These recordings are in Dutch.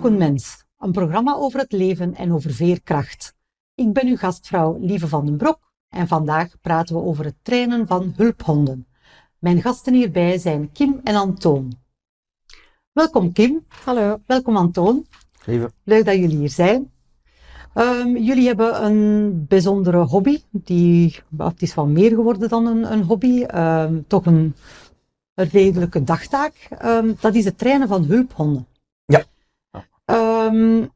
Zoek een mens, een programma over het leven en over veerkracht. Ik ben uw gastvrouw Lieve van den Brok en vandaag praten we over het trainen van hulphonden. Mijn gasten hierbij zijn Kim en Antoon. Welkom Kim. Hallo. Welkom Antoon. Lieve. Leuk dat jullie hier zijn. Um, jullie hebben een bijzondere hobby, die, het is wel meer geworden dan een, een hobby, um, toch een, een redelijke dagtaak. Um, dat is het trainen van hulphonden. Ja.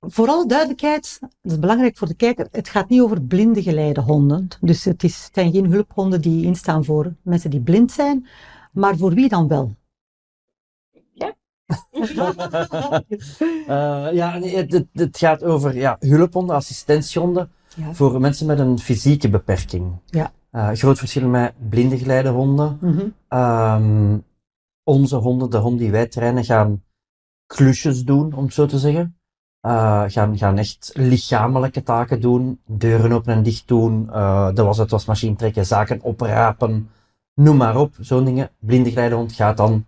voor alle duidelijkheid, dat is belangrijk voor de kijker, het gaat niet over blinde geleide honden. Dus het, is, het zijn geen hulphonden die instaan voor mensen die blind zijn, maar voor wie dan wel? uh, ja, het, het, het, gaat over ja, hulphonden, assistentiehonden ja. voor mensen met een fysieke beperking. Ja. Uh, groot verschil met blinde geleide honden. Mm -hmm. um, onze honden, de honden die wij trainen, gaan klusjes doen, om het zo te zeggen. Uh, gaan, gaan echt lichamelijke taken doen, deuren open en dicht doen, uh, de was het wasmachine trekken, zaken oprapen, noem maar op, zo'n dingen. Blinde geleidehond gaat dan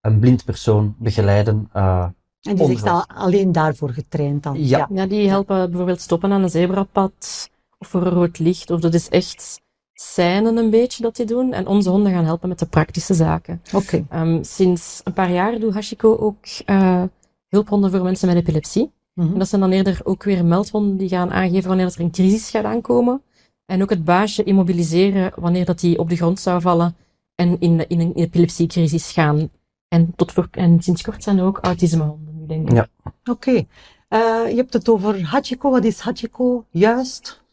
een blind persoon begeleiden. Uh, en die is echt al alleen daarvoor getraind dan? Ja. ja, die helpen bijvoorbeeld stoppen aan een zebrapad of voor een rood licht. Of dat is echt scènen een beetje dat die doen. En onze honden gaan helpen met de praktische zaken. Oké. Okay. Um, sinds een paar jaar doet Hashiko ook uh, hulphonden voor mensen met epilepsie. En dat zijn dan eerder ook weer meldhonden die gaan aangeven wanneer er een crisis gaat aankomen. En ook het baasje immobiliseren wanneer dat die op de grond zou vallen en in, in een epilepsiecrisis gaan. En, tot voor, en sinds kort zijn er ook autismehonden nu, denk ik. Ja. Oké. Okay. Uh, je hebt het over Hachiko. Wat is Hachiko juist?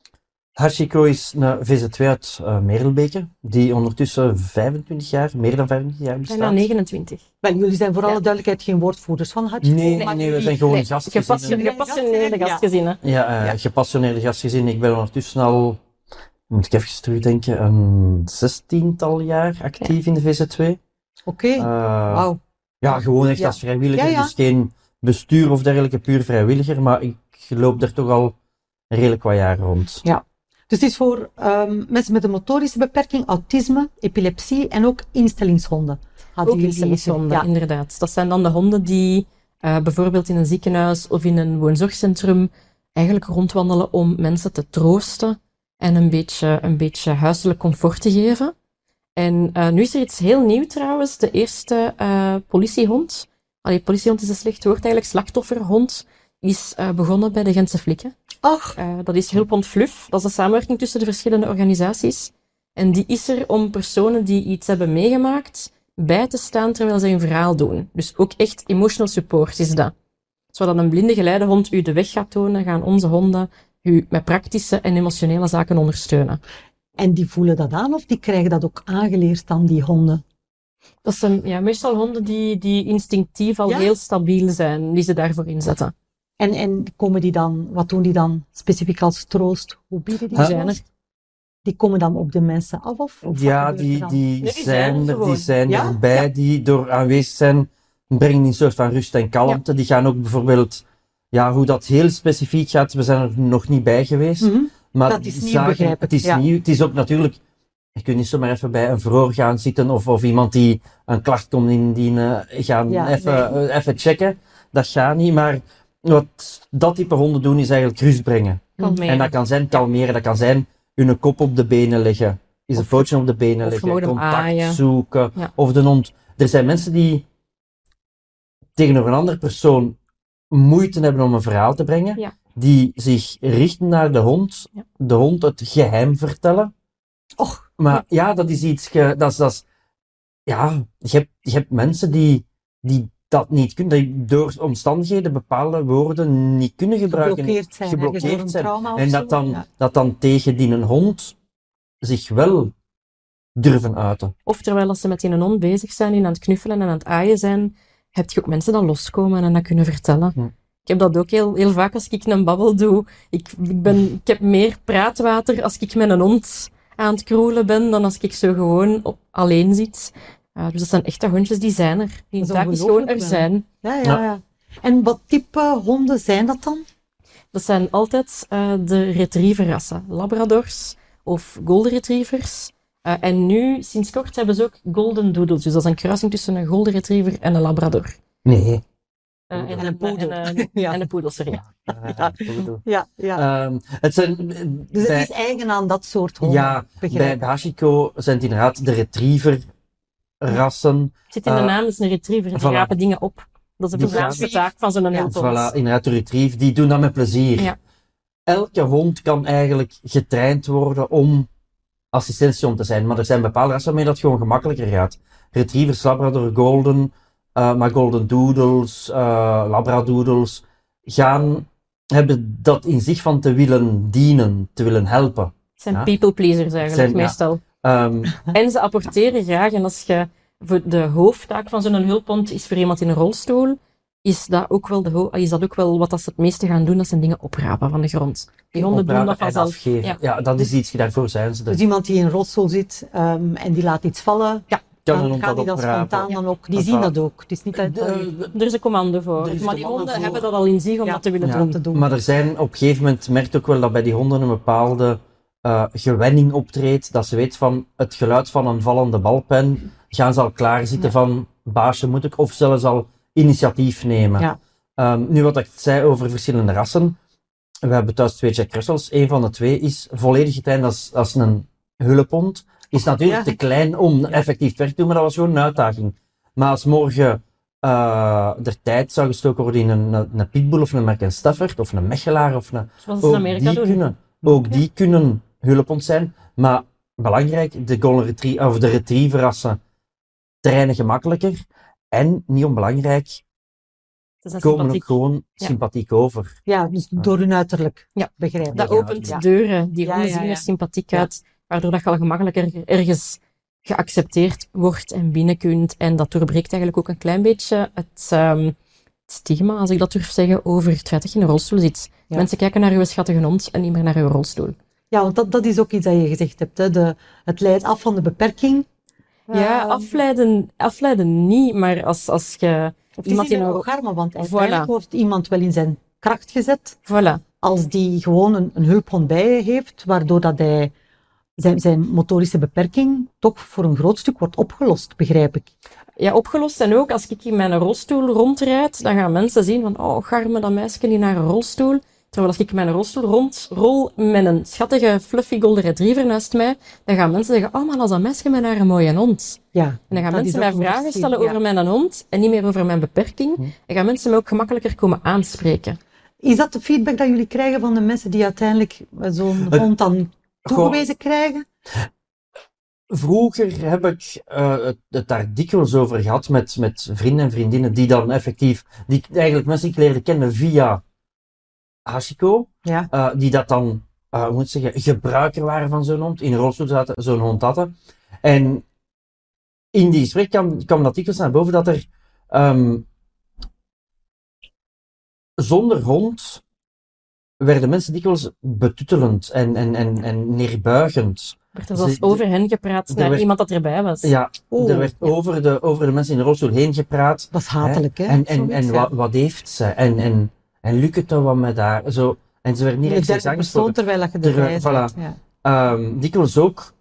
Hachiko is een VZ2 uit uh, Merelbeke, die ondertussen 25 jaar, meer dan 25 jaar bestaat. Bijna 29. Wel, jullie zijn voor alle duidelijkheid geen woordvoerders van Hachiko. Nee, nee, nee we zijn gewoon nee, gastgezinnen. Gepassioneerde gastgezinnen. Ja, uh, ja, gepassioneerde gastgezinnen. Ik ben ondertussen al, moet ik even terugdenken, een zestiental jaar actief ja. in de VZ2. Oké, okay. uh, wauw. Ja, gewoon echt ja. als vrijwilliger. Ja, ja. Dus geen bestuur of dergelijke, puur vrijwilliger. Maar ik loop er toch al redelijk wat jaren rond. Ja. Dus het is voor um, mensen met een motorische beperking, autisme, epilepsie en ook instellingshonden. Ook instellingshonden, ja. inderdaad. Dat zijn dan de honden die uh, bijvoorbeeld in een ziekenhuis of in een woonzorgcentrum eigenlijk rondwandelen om mensen te troosten en een beetje, een beetje huiselijk comfort te geven. En uh, nu is er iets heel nieuw trouwens. De eerste uh, politiehond, allee, politiehond is een slecht woord eigenlijk, slachtofferhond, is uh, begonnen bij de Gentse Flikken. Ach. dat is Hulphond Fluff. Dat is de samenwerking tussen de verschillende organisaties. En die is er om personen die iets hebben meegemaakt bij te staan terwijl ze hun verhaal doen. Dus ook echt emotional support is dat. Zodat een blinde geleidehond u de weg gaat tonen, gaan onze honden u met praktische en emotionele zaken ondersteunen. En die voelen dat aan of die krijgen dat ook aangeleerd aan die honden? Dat zijn ja, meestal honden die, die instinctief al Ja? heel stabiel zijn, die ze daarvoor inzetten. En, en komen die dan, wat doen die dan specifiek als troost? Hoe bieden die? Zijn er. troost? Die komen dan op de mensen af of? of Ja, die, die, Nee, die zijn er die zijn Ja? erbij, Ja. die door aanwezig zijn, brengen een soort van rust en kalmte. Die gaan ook bijvoorbeeld, ja, hoe dat heel specifiek gaat, we zijn er nog niet bij geweest. Mhm. Maar Dat is nieuw, zaken- begrijp ik, Het is ja. nieuw. Het is ook natuurlijk, je kunt niet zomaar even bij een verhoor gaan zitten of, of iemand die een klacht komt indienen, gaan Ja, even, nee. eh, even checken. Dat gaat niet, maar wat dat type honden doen is eigenlijk rust brengen. Kalmeren. En dat kan zijn kalmeren, dat kan zijn hun kop op de benen leggen, is een pootje op de benen leggen, contact aaien. zoeken, Ja. of de hond. Er zijn mensen die tegenover een andere persoon moeite hebben om een verhaal te brengen, Ja. die zich richten naar de hond, Ja. de hond het geheim vertellen. Och, Maar ja, dat is iets, ge, dat is, dat is, ja, je hebt, je hebt mensen die, die dat niet kunnen, door omstandigheden bepaalde woorden niet kunnen gebruiken. geblokkeerd zijn. geblokkeerd zijn. En dat dan, Ja. dat dan tegen die een hond zich wel durven uiten. Of terwijl als ze met die een hond bezig zijn, en aan het knuffelen en aan het aaien zijn, heb je ook mensen dat loskomen en dat kunnen vertellen. Hm. Ik heb dat ook heel, heel vaak als ik een babbel doe. Ik, ik, ben, ik heb meer praatwater als ik met een hond aan het kroelen ben, dan als ik zo gewoon op, alleen zit. Uh, dus dat zijn echte hondjes, die zijn er. Die Dat is taak is gewoon er zijn. Ja, ja, Ja. ja. En wat type honden zijn dat dan? Dat zijn altijd uh, de retrieverrassen. Labradors of golden retrievers. Uh, en nu, sinds kort, hebben ze ook golden doodles. Dus dat is een kruising tussen een golden retriever en een labrador. Nee. Uh, en, en, een poedel. En, en, ja. en een poedel, sorry. Ja, poedel. ja, ja. Um, het zijn, dus bij, het is eigen aan dat soort honden. Ja, bij Hashiko zijn het inderdaad de retriever rassen. Het zit in de uh, naam, is een retriever. Die voilà. rapen dingen op. Dat is de belangrijkste taak van zo'n ja, Voilà, inderdaad, de retrieve, die doen dat met plezier. Ja. Elke hond kan eigenlijk getraind worden om assistentiehond te zijn, maar er zijn bepaalde rassen waarmee dat gewoon gemakkelijker gaat. Retrievers, Labrador, Golden, uh, maar Golden Doodles, uh, Labradoodles, gaan, hebben dat in zich van te willen dienen, te willen helpen. Het zijn ja? people pleasers eigenlijk, Zijn, meestal. Um, en ze apporteren graag, en als je voor de hoofdtaak van zo'n hulphond is voor iemand in een rolstoel, is dat ook wel, de is dat ook wel wat dat ze het meeste gaan doen, dat zijn dingen oprapen van de grond. Die honden doen dat vanzelf. Ja. ja, dat is iets, daarvoor zijn ze. Dus iemand die in een rolstoel zit um, en die laat iets vallen, ja. dan, dan gaat die dat spontaan dan ook. Die dat zien dat ook. Het is niet dat, de, er is een commando voor. Maar die honden voor. hebben dat al in zich om ja. dat te willen ja. doen. te doen. Maar er zijn op een gegeven moment, merkt ook wel dat bij die honden een bepaalde uh, gewenning optreedt, dat ze weet van het geluid van een vallende balpen, gaan ze al klaarzitten ja. van baasje moet ik, of zelfs al initiatief nemen. Ja. Um, nu wat ik zei over verschillende rassen, we hebben thuis twee Jack Russells, een van de twee is volledig getraind als, als een hulphond, is natuurlijk Ja. te klein om effectief te werk te doen, maar dat was gewoon een uitdaging. Maar als morgen uh, er tijd zou gestoken worden in een, een, een pitbull of een American Stafford of een Mechelaar of een... Zoals ze in Ook Amerika die, doen. kunnen, ook die kunnen hulphond zijn, maar belangrijk, de golden retriever, of de retrieverrassen trainen gemakkelijker en, niet onbelangrijk, komen sympathiek. ook gewoon Ja. sympathiek over. Ja, dus door hun uiterlijk. Ja. Begrijp. Dat Ja, opent ja. deuren. Die Ja, zien ja. er sympathiek Ja. uit, waardoor dat je al gemakkelijker ergens geaccepteerd wordt en binnen kunt. En dat doorbreekt eigenlijk ook een klein beetje het, ehm, het stigma, als ik dat durf zeggen, over het feit dat je in een rolstoel zit. Ja. Mensen kijken naar uw schattige hond en niet meer naar uw rolstoel. Ja, want dat, dat is ook iets dat je gezegd hebt. Hè. De, het leidt af van de beperking. Ja, Ehm, afleiden, afleiden niet, maar als, als je of iemand in een orgasme, want uiteindelijk Voilà. wordt iemand wel in zijn kracht gezet Voilà. als die gewoon een, een hulphond bij je heeft, waardoor dat hij zijn, zijn motorische beperking toch voor een groot stuk wordt opgelost, begrijp ik. Ja, opgelost. En ook als ik in mijn rolstoel rondrijd, dan gaan mensen zien van, oh, garme dat meisje niet naar een rolstoel. Terwijl als ik mijn rolstoel rondrol met een schattige fluffy golden retriever naast mij, dan gaan mensen zeggen, oh man, als dat meisje met naar een mooie hond. Ja, En dan gaan mensen mij een vragen stellen ja. over mijn hond en niet meer over mijn beperking. Hm. En gaan mensen me ook gemakkelijker komen aanspreken. Is dat de feedback dat jullie krijgen van de mensen die uiteindelijk zo'n Het- hond dan toegewezen krijgen? Vroeger heb ik uh, het, het daar dikwijls over gehad met, met vrienden en vriendinnen die dan effectief, die eigenlijk mensen die ik leerde kennen via Hashiko, Ja. uh, die dat dan, uh, hoe moet ik zeggen, gebruiker waren van zo'n hond, in een rolstoel zaten, zo'n hond hadden. En in die gesprek kwam, kwam dat dikwijls naar boven dat er um, zonder hond werden mensen dikwijls betuttelend en, en, en, en neerbuigend. Werd er zelfs Ze- over hen gepraat er naar werd- iemand dat erbij was. Ja, Oh, er werd ja. over, de, over de mensen in de rolstoel heen gepraat. Dat is hatelijk, hè? En, en, en wat, wat heeft ze? En, en, en lukt het dan wat met haar? Zo, en ze werd niet rechtstreeks derde persoon terwijl je erbij voilà. bent. Ja. Um, dikwijls ook,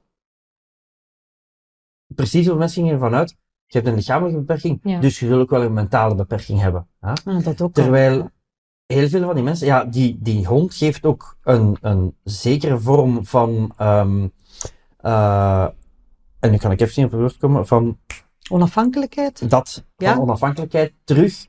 precies hoe mensen gingen ervan uit, je hebt een lichamelijke beperking, Ja. dus je zult ook wel een mentale beperking hebben. Hè? Ah, dat ook wel. Terwijl heel veel van die mensen, ja, die, die hond geeft ook een, een zekere vorm van, ehm eh, en nu kan ik even niet op het woord komen, van Onafhankelijkheid? dat, Ja. van onafhankelijkheid terug,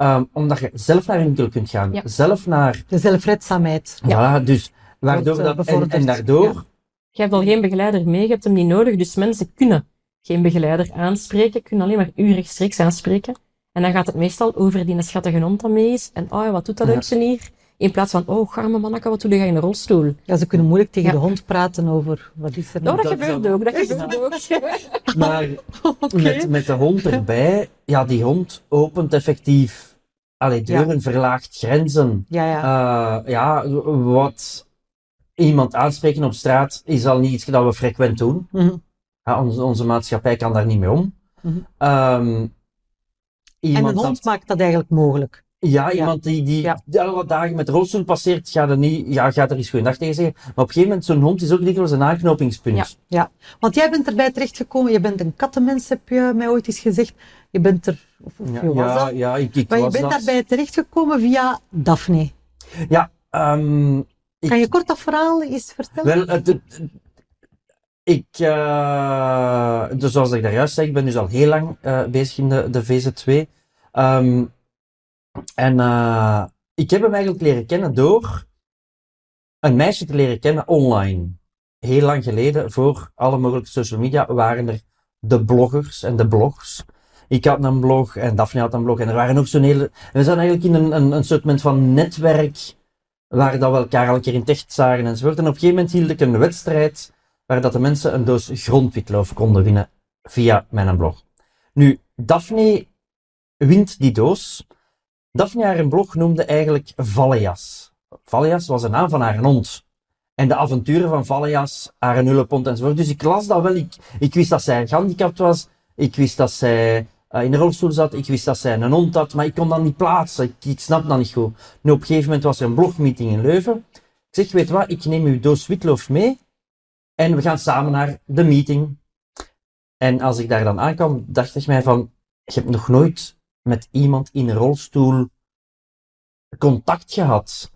ehm, omdat je zelf naar een winkel kunt gaan, Ja. zelf naar, De zelfredzaamheid. ja. dus, waardoor Wordt, eh, dat, en, en daardoor, Ja. Je hebt al geen begeleider mee, je hebt hem niet nodig, dus mensen kunnen geen begeleider aanspreken, kunnen alleen maar u rechtstreeks aanspreken. En dan gaat het meestal over die schattige hond dat mee is. En oh, ja, wat doet dat Ja. hondje hier? In plaats van, oh, garme manneke, wat doe je in een rolstoel? Ja, ze kunnen moeilijk tegen Ja. de hond praten over wat is er Nou, dat, Dat gebeurt ook, dat gebeurt ook. maar met, met de hond erbij, ja, die hond opent effectief, allee, deuren, verlaagt grenzen. Ja, ja. Eh, ja, wat iemand aanspreken op straat is al niet iets dat we frequent doen. Mhm. Ja, onze, onze maatschappij kan daar niet mee om. Ehm, En iemand een hond dat- maakt dat eigenlijk mogelijk. Ja, iemand die, die ja. alle dagen met rolstoel passeert, gaat er niet, ja, gaat er eens goeiedag tegen zeggen. Maar op een gegeven moment, zo'n hond is ook dikwijls een aanknopingspunt. Ja, ja, want jij bent erbij terechtgekomen, je bent een kattenmens, heb je mij ooit eens gezegd. Je bent er, of, ja, ja, ja, ik, ik Maar je bent daarbij terechtgekomen via Daphne. Ja, um, Kan je kort dat verhaal eens vertellen? Wel, het, ik, uh, dus zoals ik daar juist zei, ik ben dus al heel lang uh, bezig in de, de VZ2. Um, ehm, en uh, ik heb hem eigenlijk leren kennen door een meisje te leren kennen online. Heel lang geleden, voor alle mogelijke social media, waren er de bloggers en de blogs. Ik had een blog en Daphne had een blog en er waren nog zo'n hele... We zijn eigenlijk in een, een, een soort van netwerk waar dat we elkaar al een keer in techt zagen enzovoort. En op een gegeven moment hield ik een wedstrijd waar dat de mensen een doos grondwitloof konden winnen via mijn blog. Nu, Daphne wint die doos Daphne haar blog noemde eigenlijk Vallejas. Vallejas was de naam van haar hond. En de avonturen van Vallejas, haar nullepont enzovoort. Dus ik las dat wel. Ik, ik wist dat zij gehandicapt was. Ik wist dat zij uh, in een rolstoel zat. Ik wist dat zij een hond had. Maar ik kon dat niet plaatsen. Ik, ik snap dat niet goed. Nu, op een gegeven moment was er een blogmeeting in Leuven. Ik zeg, weet wat, ik neem uw doos witloof mee. En we gaan samen naar de meeting. En als ik daar dan aankwam, dacht ik mij van, je hebt nog nooit met iemand in een rolstoel contact gehad.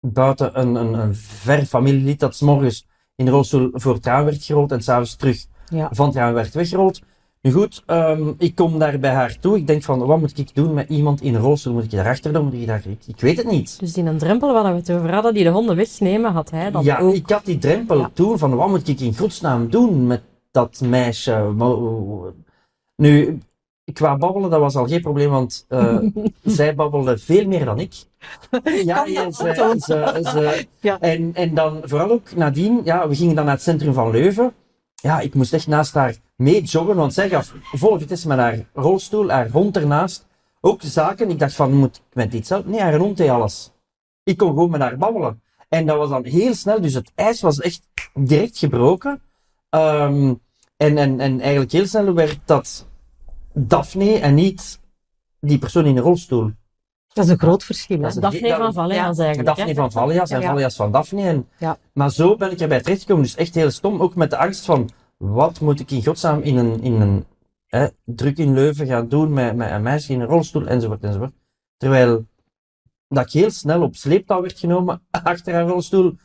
Buiten een, een, een ver familielid dat s morgens in de rolstoel voor het raam werd gerold en s'avonds terug ja. van het raam werd weggerold. Nu goed, um, ik kom daar bij haar toe. Ik denk van, wat moet ik doen met iemand in een rolstoel? Moet ik daarachter doen? Moet ik, daar, ik, ik weet het niet. Dus die een drempel waar we het over hadden, die de honden wegnemen, had hij dan ja, ook? ik had die drempel ja. toen van, wat moet ik in godsnaam doen met dat meisje? Nu, qua babbelen, dat was al geen probleem, want uh, zij babbelde veel meer dan ik. Ja, ja, ze, ze, ze, ja. En, en dan vooral ook nadien, ja, we gingen dan naar het centrum van Leuven. Ja, ik moest echt naast haar mee joggen, want zij gaf volle vitesse met haar rolstoel, haar hond ernaast. Ook zaken, ik dacht van, moet ik met dit zelf? Nee, haar hond deed alles. Ik kon gewoon met haar babbelen. En dat was dan heel snel, dus het ijs was echt direct gebroken. Um, en, en, en eigenlijk heel snel werd dat Daphne en niet die persoon in de rolstoel. Dat is een groot verschil. Daphne van Vallias eigenlijk. Daphne van Vallias en Vallias van Daphne. En, ja. Maar zo ben ik erbij terechtgekomen. Dus echt heel stom. Ook met de angst van, wat moet ik in godsnaam in een, in een hè, druk in Leuven gaan doen met, met een meisje in een rolstoel enzovoort enzovoort. Terwijl dat ik heel snel op sleeptouw werd genomen, achter haar rolstoel,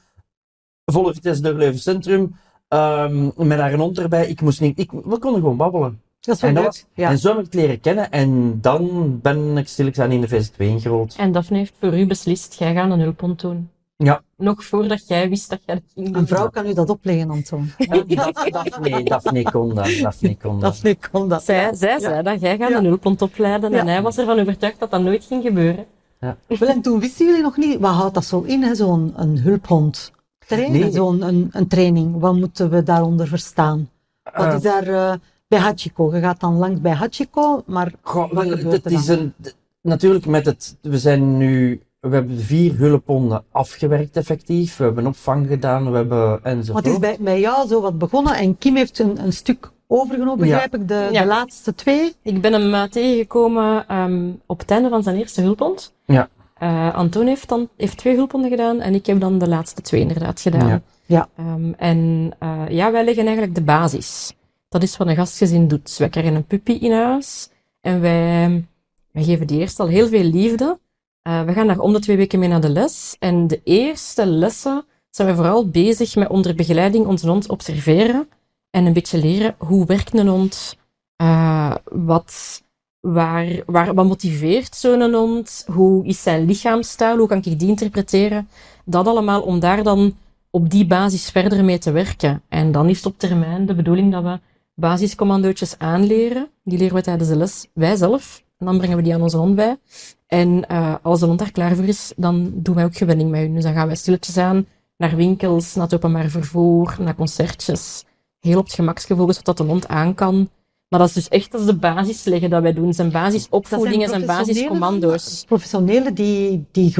volle vitesse door Leuven Centrum, um, met haar hond erbij. Ik moest niet, ik, we konden gewoon babbelen. Dat is wel en, ja. en zo heb ik het leren kennen en dan ben ik stilletjes in de VZ2 ingerold. En Daphne heeft voor u beslist, jij gaat een hulpont doen. Ja. Nog voordat jij wist dat jij dat ging doen. Een vrouw kan u dat opleggen, Anton. Daphne, Daphne kon dat. Daphne kon dat. Daphne kon dat. Zij, zij zei dat jij gaat een hulpont opleiden en hij was ervan overtuigd dat dat nooit ging gebeuren. Ja. Wel, en toen wisten jullie nog niet, wat houdt dat zo in, zo'n een hulphond? Trainen, nee. zo'n een, een training. Wat moeten we daaronder verstaan? Wat is daar... Uh, bij Hachiko. Je gaat dan langs bij Hachiko, maar Goh, wat is een, natuurlijk met het, we zijn nu, we hebben vier hulphonden afgewerkt effectief, we hebben opvang gedaan, we hebben enzovoort. Wat is bij, bij jou zo wat begonnen en Kim heeft een, een stuk overgenomen, begrijp ja. ik, de, ja. de laatste twee? Ik ben hem uh, tegengekomen um, op het einde van zijn eerste hulphond. Ja. Uh, Anton heeft dan heeft twee hulphonden gedaan en ik heb dan de laatste twee inderdaad gedaan. Ja. ja. Um, en uh, ja, wij leggen eigenlijk de basis. Dat is wat een gastgezin doet. Wij krijgen een puppy in huis en wij, wij geven die eerst al heel veel liefde. Uh, we gaan daar om de twee weken mee naar de les. En de eerste lessen zijn we vooral bezig met onder begeleiding onze hond observeren en een beetje leren hoe werkt een hond, uh, wat, waar, waar, wat motiveert zo'n hond, hoe is zijn lichaamstaal, hoe kan ik die interpreteren. Dat allemaal om daar dan op die basis verder mee te werken. En dan is het op termijn de bedoeling dat we basiscommandootjes aanleren. Die leren we tijdens de les, wij zelf. En dan brengen we die aan onze hond bij. En uh, als de hond daar klaar voor is, dan doen wij ook gewenning met hun. Dus dan gaan wij stilletjes aan naar winkels, naar het openbaar vervoer, naar concertjes. Heel op het gemaksgevoel, zodat de hond aan kan. Maar dat is dus echt dat is de basis leggen dat wij doen. Zijn basisopvoeding en zijn basiscommando's. Professionelen die, die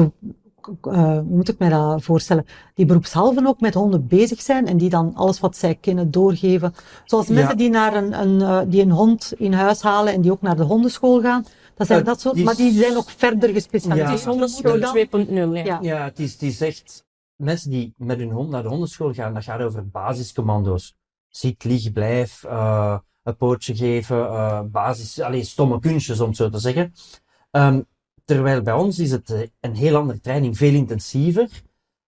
uh, hoe moet ik mij dat voorstellen, die beroepshalve ook met honden bezig zijn en die dan alles wat zij kennen doorgeven. Zoals mensen ja. die, naar een, een, uh, die een hond in huis halen en die ook naar de hondenschool gaan. Dat zijn Uh, dat soort, die maar die zijn ook verder Ja. gespecialiseerd. Het is hondenschool Dan- 2.0, ja. Ja. Ja, het is, het is echt... Mensen die met hun hond naar de hondenschool gaan, dat gaat over basiscommando's. Zit, lig, blijf, eh, een pootje geven, eh, basis... Allee, stomme kunstjes, om het zo te zeggen. Ehm, terwijl bij ons is het eh, een heel andere training, veel intensiever.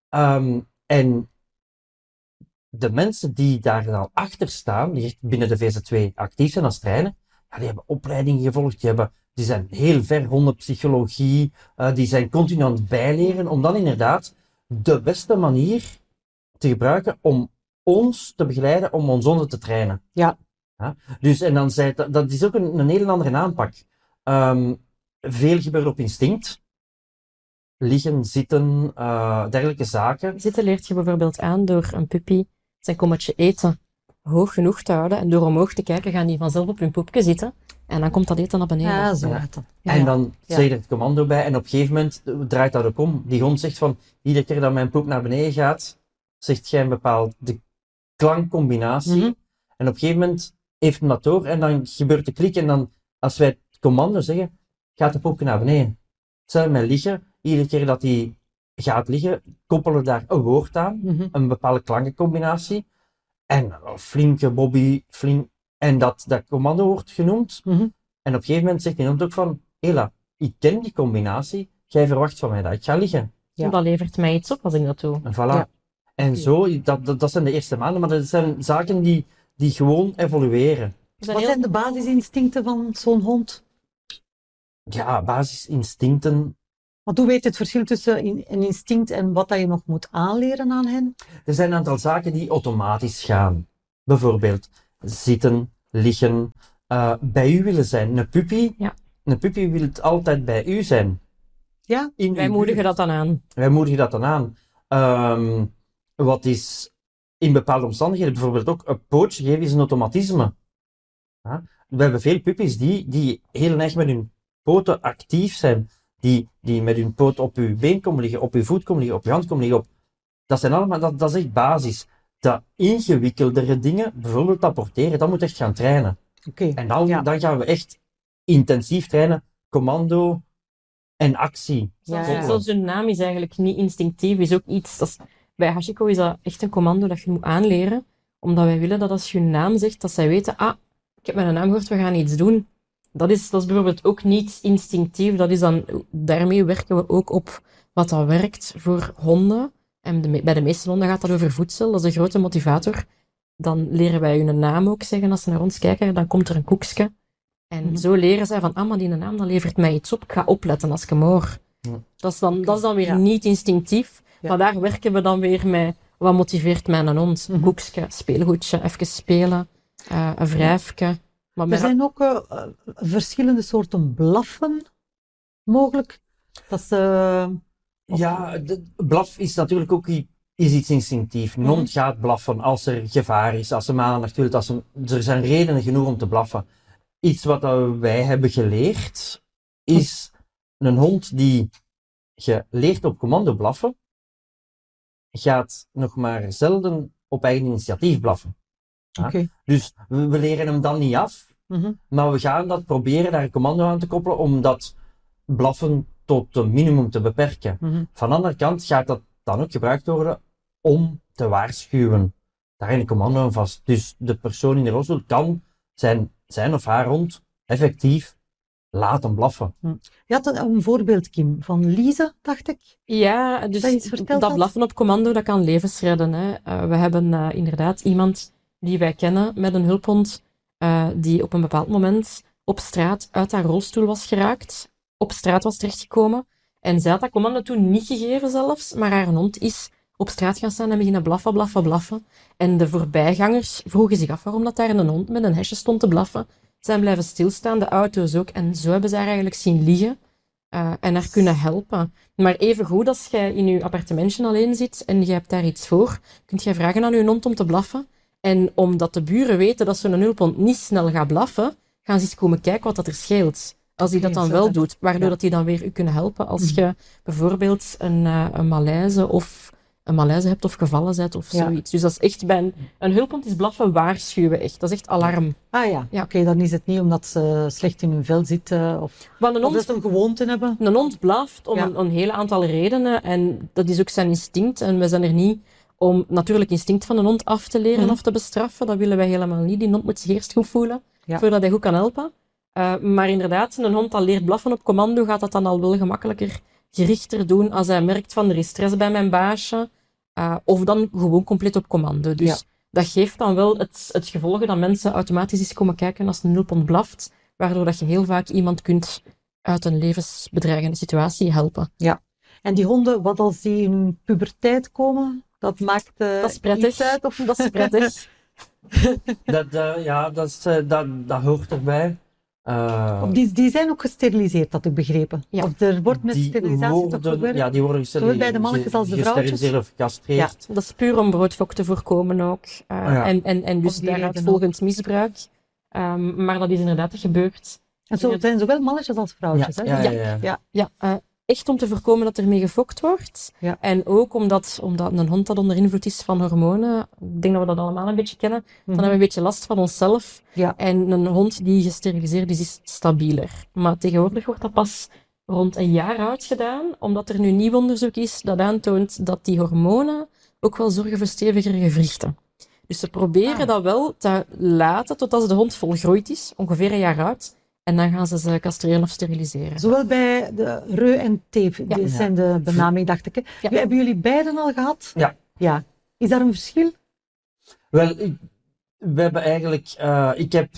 Ehm, en de mensen die daar dan achter staan, die echt binnen de VZ2 actief zijn als trainer, ja, die hebben opleidingen gevolgd, die, hebben, die zijn heel ver hondenpsychologie, eh, die zijn continu aan het bijleren, om dan inderdaad de beste manier te gebruiken om ons te begeleiden, om ons honden te trainen. Ja. Dus, en dan zei, dat, dat is ook een, een heel andere aanpak. Ehm, veel gebeurt op instinct. Liggen, zitten, eh, dergelijke zaken. Zitten leert je bijvoorbeeld aan door een puppy zijn kommetje eten hoog genoeg te houden. En door omhoog te kijken gaan die vanzelf op hun poepje zitten. En dan komt dat eten naar beneden. Ja, zo Ja. Ja, En dan Ja. zeg je er het commando bij en op een gegeven moment draait dat ook om. Die hond zegt van, iedere keer dat mijn poep naar beneden gaat, zegt jij een bepaalde klankcombinatie. Mhm. En op een gegeven moment heeft hem dat door en dan gebeurt de klik en dan, als wij het commando zeggen, gaat de poep naar beneden. Hetzelfde met liggen. Iedere keer dat hij gaat liggen, koppelen we daar een woord aan, Mhm. een bepaalde klankencombinatie. En eh, flinke Bobby, flink, en dat, dat commando wordt genoemd. Mhm. En op een gegeven moment zegt hond ook van, Ela, ik ken die combinatie, jij verwacht van mij dat ik ga liggen. Ja. Dat levert mij iets op als ik dat doe. En voilà. Ja. En zo, dat, dat, dat zijn de eerste maanden, maar dat zijn zaken die, die gewoon evolueren. Wat heel- zijn de basisinstincten van zo'n hond? Ja, basisinstincten. Want hoe weet je het verschil tussen een instinct en wat dat je nog moet aanleren aan hen? Er zijn een aantal zaken die automatisch gaan. Bijvoorbeeld zitten, liggen, eh, bij u willen zijn. Een puppy, Ja. een puppy wil het altijd bij u zijn. Ja? In Wij moedigen buurt. dat dan aan. Wij moedigen dat dan aan. Ehm, wat is in bepaalde omstandigheden bijvoorbeeld ook een pootje geven is een automatisme. Ja? We hebben veel puppies die, die heel erg met hun poten actief zijn. Die, die met hun poot op uw been komen liggen, op uw voet komen liggen, op uw hand komen liggen. Op... Dat zijn allemaal, dat, dat is echt basis. De ingewikkeldere dingen, bijvoorbeeld apporteren, dat moet echt gaan trainen. Oké. En dan, Ja. dan gaan we echt intensief trainen, commando en actie. Ja. Zelfs hun naam is eigenlijk niet instinctief, is ook iets. Dat is, bij Hashiko is dat echt een commando dat je moet aanleren, omdat wij willen dat als je hun naam zegt, dat zij weten, ah, ik heb mijn naam gehoord, we gaan iets doen. Dat is, dat is bijvoorbeeld ook niet instinctief, dat is dan, daarmee werken we ook op wat dat werkt voor honden. En de bij de meeste honden gaat dat over voedsel, dat is een grote motivator. Dan leren wij hun naam ook zeggen als ze naar ons kijken, dan komt er een koekje. En Mhm. zo leren zij van, ah, maar die naam, dat levert mij iets op, ik ga opletten als ik hem hoor. Ja. Dat is dan, dat is dan weer Ja. niet instinctief, Ja. maar daar werken we dan weer met, wat motiveert mij? Een Mhm. koekje, speelgoedje, even spelen, eh, een wrijfje. Maar Er zijn ook eh, verschillende soorten blaffen mogelijk. Dat is, eh, Ja, de, blaf is natuurlijk ook is iets instinctief. Een hond gaat blaffen als er gevaar is, als een aandacht wil. Als een, er zijn redenen genoeg om te blaffen. Iets wat wij hebben geleerd, is een hond die geleerd op commando blaffen, gaat nog maar zelden op eigen initiatief blaffen. Dus we, we leren hem dan niet af, Mhm. maar we gaan dat proberen daar een commando aan te koppelen om dat blaffen tot een minimum te beperken. Mhm. Van de andere kant gaat dat dan ook gebruikt worden om te waarschuwen. Daar in een commando aan vast. Dus de persoon in de rolstoel kan zijn, zijn of haar hond effectief laten blaffen. Je had een, voorbeeld, Kim, van Lise, dacht ik. Ja, dus Dat blaffen op commando, dat kan levens redden. Hè. Eh, we hebben eh, inderdaad iemand die wij kennen met een hulphond, eh, die op een bepaald moment op straat uit haar rolstoel was geraakt, op straat was terechtgekomen. En zij had dat commando toen niet gegeven zelfs, maar haar hond is op straat gaan staan en beginnen blaffen, blaffen, blaffen. En de voorbijgangers vroegen zich af waarom dat daar een hond met een hesje stond te blaffen. Zijn blijven stilstaan, de auto's ook. En zo hebben ze haar eigenlijk zien liggen eh, en haar kunnen helpen. Maar even goed als jij in je appartementje alleen zit en je hebt daar iets voor, kunt jij vragen aan je hond om te blaffen. En omdat de buren weten dat zo'n hulphond niet snel gaat blaffen, gaan ze eens komen kijken wat dat er scheelt. Als hij dat dan wel doet, waardoor ja. dat die dan weer u kunnen helpen. Als Mhm. je bijvoorbeeld een, eh, een malaise of een malaise hebt of gevallen bent of Ja. zoiets. Dus dat is echt bij een, een hulphond is blaffen waarschuwen echt. Dat is echt alarm. Ah ja, Ja. oké, dan is het niet omdat ze slecht in hun vel zitten of, Want een hond dat ze een gewoonte hebben. Een hond blaft om Ja. een, een hele aantal redenen en dat is ook zijn instinct. En we zijn er niet om natuurlijk instinct van een hond af te leren Mhm. of te bestraffen. Dat willen wij helemaal niet. Die hond moet zich eerst goed voelen Ja. voordat hij goed kan helpen. Eh, maar inderdaad, een hond dat leert blaffen op commando gaat dat dan al wel gemakkelijker gerichter doen als hij merkt van er is stress bij mijn baasje. Eh, of dan gewoon compleet op commando. Dus Ja. dat geeft dan wel het, het gevolg dat mensen automatisch eens komen kijken als een hulphond blaft. Waardoor dat je heel vaak iemand kunt uit een levensbedreigende situatie helpen. En die honden, wat als die in hun puberteit komen, dat maakt eh, Dat is prettig. iets uit? Of? Dat is prettig. Dat, eh, ja, dat, is, eh, dat, dat hoort erbij. Eh, Of die, die zijn ook gesteriliseerd, had ik begrepen. Ja. Of er wordt met die sterilisatie toch worden, gebeurd? ja, die worden Zowel bij de mannetjes als de gesteriliseerd vrouwtjes? of gecastreerd. Dat is puur om broodfok te voorkomen ook. Eh, ja. en, en, en dus daaruit volgend misbruik. Ehm, maar dat is inderdaad gebeurd. En zo het zijn zowel mannetjes als vrouwtjes. Ja, hè? ja, ja, ja. Ja. Ja, eh, echt om te voorkomen dat er mee gefokt wordt. Ja. En ook omdat, omdat een hond dat onder invloed is van hormonen, ik denk dat we dat allemaal een beetje kennen, dan Mhm. hebben we een beetje last van onszelf. Ja. En een hond die gesteriliseerd is, is stabieler. Maar tegenwoordig wordt dat pas rond een jaar oud gedaan, omdat er nu nieuw onderzoek is dat aantoont dat die hormonen ook wel zorgen voor stevigere gewrichten. Dus ze proberen Ah. dat wel te laten tot als de hond volgroeid is, ongeveer een jaar oud. En dan gaan ze ze castreren of steriliseren. Zowel bij de reu en teef, Ja. die zijn de benaming, dacht ik. hè. Ja. Hebben jullie beiden al gehad? Ja. ja. Is daar een verschil? Wel, ik, we hebben eigenlijk, eh, ik heb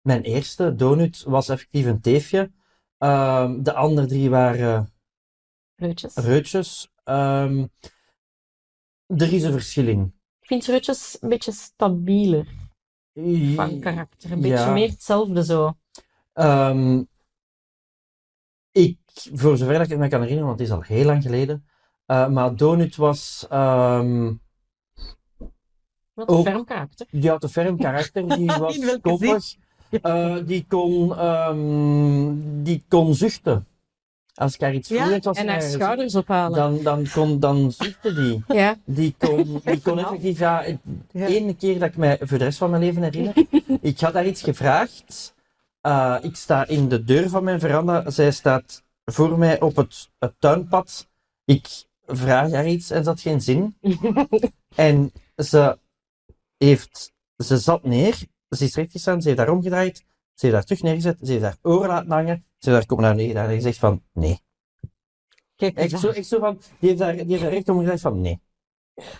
mijn eerste donut was effectief een teefje. Ehm, de andere drie waren Reutjes. reutjes. Ehm, er is een verschil in. Ik vind reutjes een beetje stabieler van karakter. Een beetje Ja. meer hetzelfde zo. Ehm, ik, voor zover dat ik me kan herinneren, want het is al heel lang geleden. eh, maar Donut was, ehm, Wat een Ook. ferm karakter. die had een ferm karakter, die was koppig. Eh, die, kon, ehm, die kon zuchten. Als ik haar iets Ja, vroeg, was En haar schouders ophalen. dan, dan, kon, dan zuchtte die. Ja. Die kon, die kon effectief, ja, Ja. ene keer dat ik mij voor de rest van mijn leven herinner. ik had haar iets gevraagd. Eh, ik sta in de deur van mijn veranda. Zij staat voor mij op het, het tuinpad. Ik vraag haar iets en ze had geen zin. En ze heeft, ze zat neer. Ze is rechtgestaan, ze heeft daar omgedraaid. Ze heeft daar terug neergezet. Ze heeft haar oren laten hangen. Ze heeft daar komen naar beneden en gezegd van, nee. Kijk, Echt zo, echt zo van, die heeft daar, die heeft daar recht omgedraaid van, nee.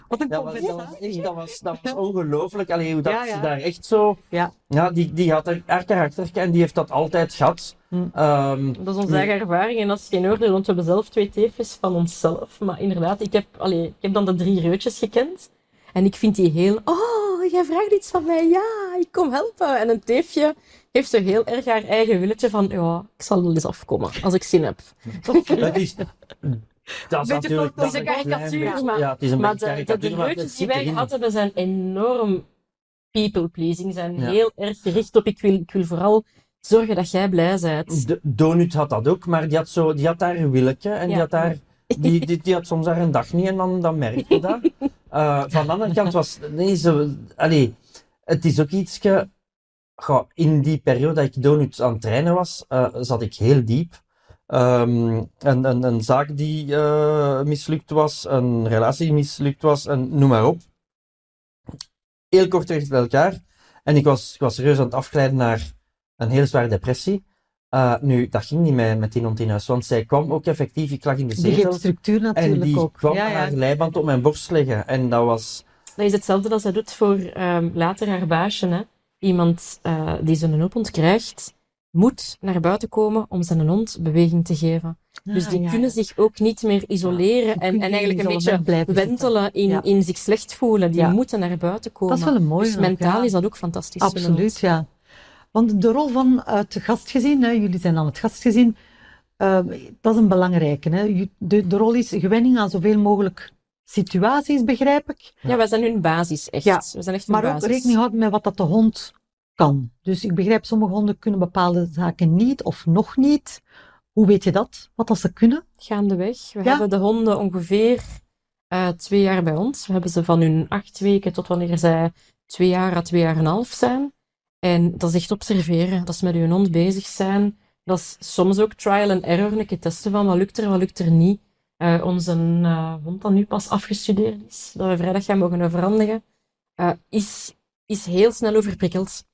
Wat een Dat was, dat was, echt, dat was, dat was ongelooflijk. Allee, hoe dat Ja, ja. ze daar echt zo... Ja. Ja, die, die had haar, haar karakter en die heeft dat altijd gehad. Hm. Ehm, Dat is onze Nee. eigen ervaring en dat is geen oordeel, want we hebben zelf twee teefjes van onszelf. Maar inderdaad, ik heb, allee, ik heb dan de drie reutjes gekend. En ik vind die heel, oh, jij vraagt iets van mij, ja, ik kom helpen. En een teefje heeft zo heel erg haar eigen willetje van, ja, ik zal wel eens afkomen als ik zin heb. dat is... Dat is Beetje natuurlijk... het is een karikatuur, maar- Ja, het is een Maar beetje de, de, die wij gehad hebben zijn enorm people-pleasing, zijn Ja. heel erg gericht op, ik wil, ik wil vooral zorgen dat jij blij bent. De Donut had dat ook, maar die had, zo, die had daar een willetje en die had daar... Die, die, die had soms daar een dag niet en dan, dan merk je dat. Eh, van de andere kant was... Nee, zo... Allee, het is ook ietsje... Goh, in die periode dat ik Donut aan het trainen was, eh, zat ik heel diep. Ehm, een, een, een zaak die eh, mislukt was, een relatie die mislukt was, en noem maar op. Heel kort tegen elkaar. En ik was, ik was serieus aan het afglijden naar een heel zware depressie. Eh, nu, dat ging niet met, met die hond in huis, want zij kwam ook effectief, ik lag in de Die zetel, geeft structuur en natuurlijk die ook. kwam ja, haar leiband op mijn borst leggen. En dat was... Dat is hetzelfde als zij doet voor ehm, later haar baasje. Hè. Iemand eh, die zijn hulphond krijgt, moet naar buiten komen om zijn hond beweging te geven. Dus Ah, die ja. kunnen zich ook niet meer isoleren en, en eigenlijk een beetje blijven wentelen in, Ja. in zich slecht voelen. Die moeten naar buiten komen. Dat is wel een mooie. dus ook, mentaal is dat ook fantastisch. Absoluut, ja. Want de rol van het gastgezin, hè, jullie zijn dan het gastgezin, eh, dat is een belangrijke. Hè. De, de rol is gewenning aan zoveel mogelijk situaties, begrijp ik. Ja, wij zijn hun basis, echt. Ja, We zijn echt hun Maar ook basis. rekening houden met wat dat de hond kan. Dus ik begrijp, sommige honden kunnen bepaalde zaken niet of nog niet. Hoe weet je dat? Wat als ze kunnen? Gaandeweg. We Ja. hebben de honden ongeveer uh, twee jaar bij ons. We hebben ze van hun acht weken tot wanneer zij twee jaar à twee jaar en een half zijn. En dat is echt observeren. Dat is met hun hond bezig zijn. Dat is soms ook trial and error, een keer testen van wat lukt er, wat lukt er niet. Uh, onze uh, hond dat nu pas afgestudeerd is, dat we vrijdag gaan mogen veranderen, uh, is, is heel snel overprikkeld.